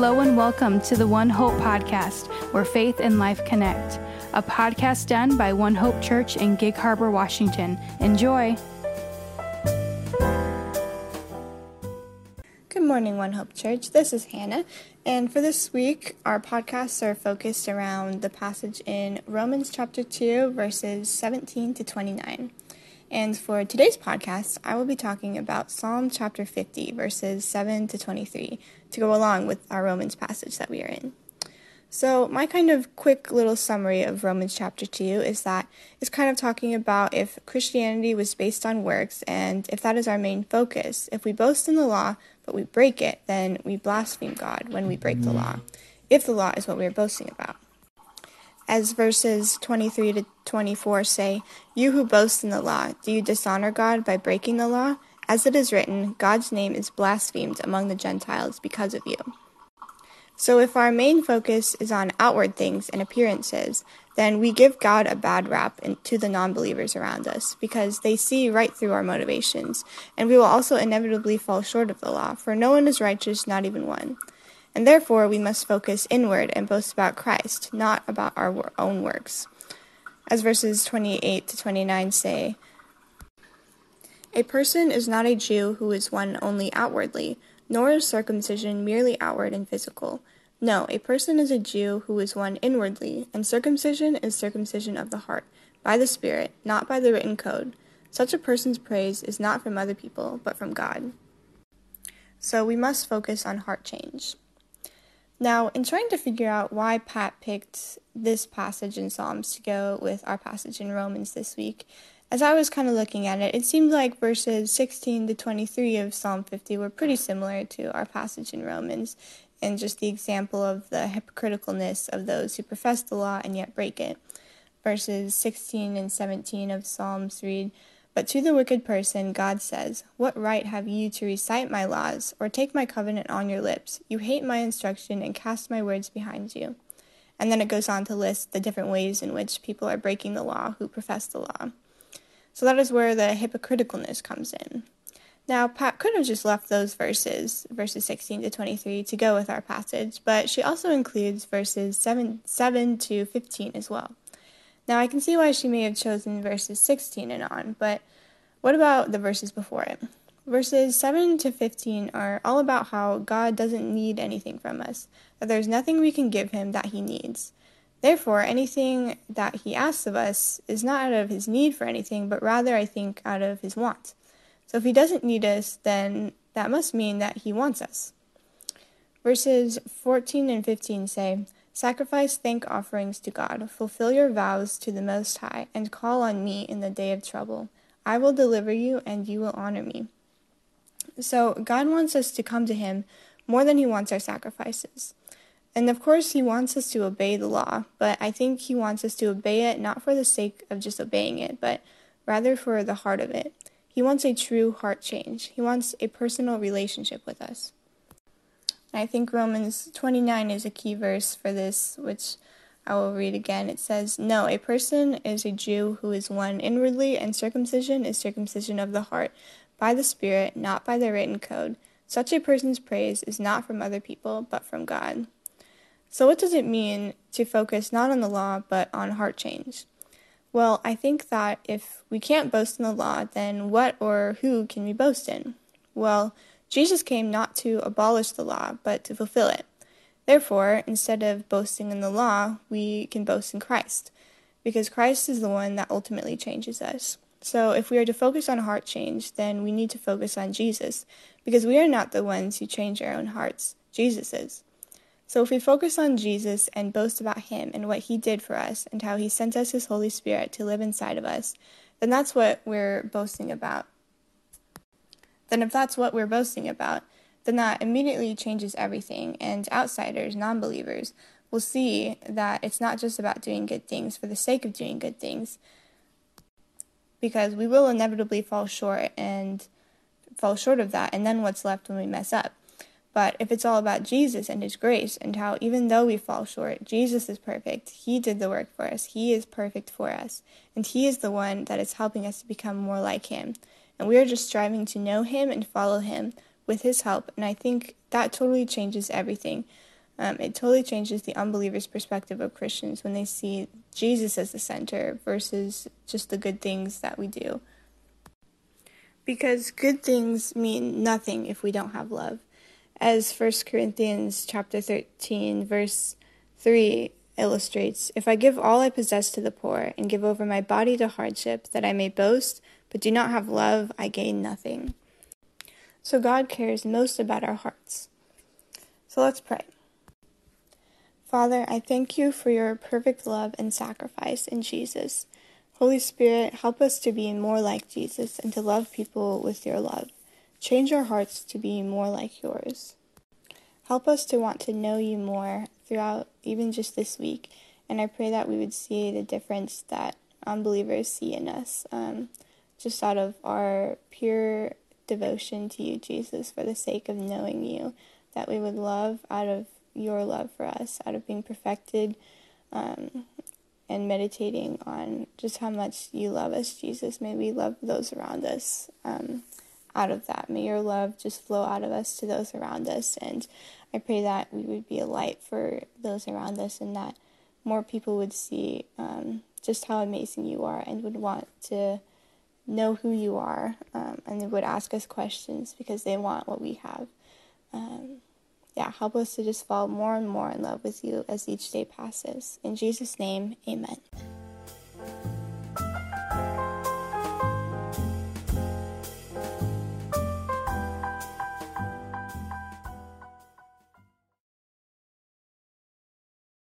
Hello and welcome to the One Hope podcast, where faith and life connect. A podcast done by One Hope Church in Gig Harbor, Washington. Enjoy. Good morning, One Hope Church. This is Hannah, and for this week, our podcasts are focused around the passage in Romans chapter 2, verses 17 to 29. And for today's podcast, I will be talking about Psalm chapter 50, verses 7 to 23, to go along with our Romans passage that we are in. So, my kind of quick little summary of Romans chapter 2 is that it's kind of talking about if Christianity was based on works and if that is our main focus. If we boast in the law but we break it, then we blaspheme God when we break the law, if the law is what we are boasting about as verses 23 to 24 say, You who boast in the law, do you dishonor God by breaking the law? As it is written, God's name is blasphemed among the Gentiles because of you. So if our main focus is on outward things and appearances, then we give God a bad rap to the non believers around us because they see right through our motivations, and we will also inevitably fall short of the law, for no one is righteous, not even one and therefore we must focus inward and boast about Christ, not about our own works. As verses 28 to 29 say, A person is not a Jew who is one only outwardly, nor is circumcision merely outward and physical. No, a person is a Jew who is one inwardly, and circumcision is circumcision of the heart, by the Spirit, not by the written code. Such a person's praise is not from other people, but from God. So we must focus on heart change. Now, in trying to figure out why Pat picked this passage in Psalms to go with our passage in Romans this week, as I was kind of looking at it, it seemed like verses 16 to 23 of Psalm 50 were pretty similar to our passage in Romans, and just the example of the hypocriticalness of those who profess the law and yet break it. Verses 16 and 17 of Psalms read, but to the wicked person, God says, What right have you to recite my laws, or take my covenant on your lips? You hate my instruction and cast my words behind you. And then it goes on to list the different ways in which people are breaking the law who profess the law. So that is where the hypocriticalness comes in. Now, Pat could have just left those verses, verses 16 to 23, to go with our passage, but she also includes verses 7, 7 to 15 as well. Now, I can see why she may have chosen verses 16 and on, but what about the verses before it? Verses 7 to 15 are all about how God doesn't need anything from us, that there's nothing we can give him that he needs. Therefore, anything that he asks of us is not out of his need for anything, but rather, I think, out of his want. So if he doesn't need us, then that must mean that he wants us. Verses 14 and 15 say, Sacrifice thank offerings to God, fulfill your vows to the Most High, and call on me in the day of trouble. I will deliver you, and you will honor me. So, God wants us to come to Him more than He wants our sacrifices. And of course, He wants us to obey the law, but I think He wants us to obey it not for the sake of just obeying it, but rather for the heart of it. He wants a true heart change, He wants a personal relationship with us. I think Romans 29 is a key verse for this, which I will read again. It says, No, a person is a Jew who is one inwardly, and circumcision is circumcision of the heart, by the Spirit, not by the written code. Such a person's praise is not from other people, but from God. So, what does it mean to focus not on the law, but on heart change? Well, I think that if we can't boast in the law, then what or who can we boast in? Well, Jesus came not to abolish the law, but to fulfill it. Therefore, instead of boasting in the law, we can boast in Christ, because Christ is the one that ultimately changes us. So, if we are to focus on heart change, then we need to focus on Jesus, because we are not the ones who change our own hearts. Jesus is. So, if we focus on Jesus and boast about Him and what He did for us and how He sent us His Holy Spirit to live inside of us, then that's what we're boasting about then if that's what we're boasting about, then that immediately changes everything, and outsiders, non believers, will see that it's not just about doing good things for the sake of doing good things, because we will inevitably fall short and fall short of that, and then what's left when we mess up. But if it's all about Jesus and His grace and how even though we fall short, Jesus is perfect. He did the work for us. He is perfect for us. And He is the one that is helping us to become more like Him and we are just striving to know Him and follow Him with His help. And I think that totally changes everything. Um, it totally changes the unbeliever's perspective of Christians when they see Jesus as the center versus just the good things that we do. Because good things mean nothing if we don't have love. As 1 Corinthians chapter 13 verse 3 illustrates, if I give all I possess to the poor and give over my body to hardship that I may boast, but do not have love, I gain nothing. So God cares most about our hearts. So let's pray. Father, I thank you for your perfect love and sacrifice in Jesus. Holy Spirit, help us to be more like Jesus and to love people with your love. Change our hearts to be more like yours. Help us to want to know you more throughout even just this week. And I pray that we would see the difference that unbelievers see in us, um, just out of our pure devotion to you, Jesus, for the sake of knowing you, that we would love out of your love for us, out of being perfected um, and meditating on just how much you love us, Jesus. May we love those around us um, out of that. May your love just flow out of us to those around us. And I pray that we would be a light for those around us and that more people would see um, just how amazing you are and would want to know who you are um, and they would ask us questions because they want what we have. Um, yeah, help us to just fall more and more in love with you as each day passes. In Jesus' name, amen.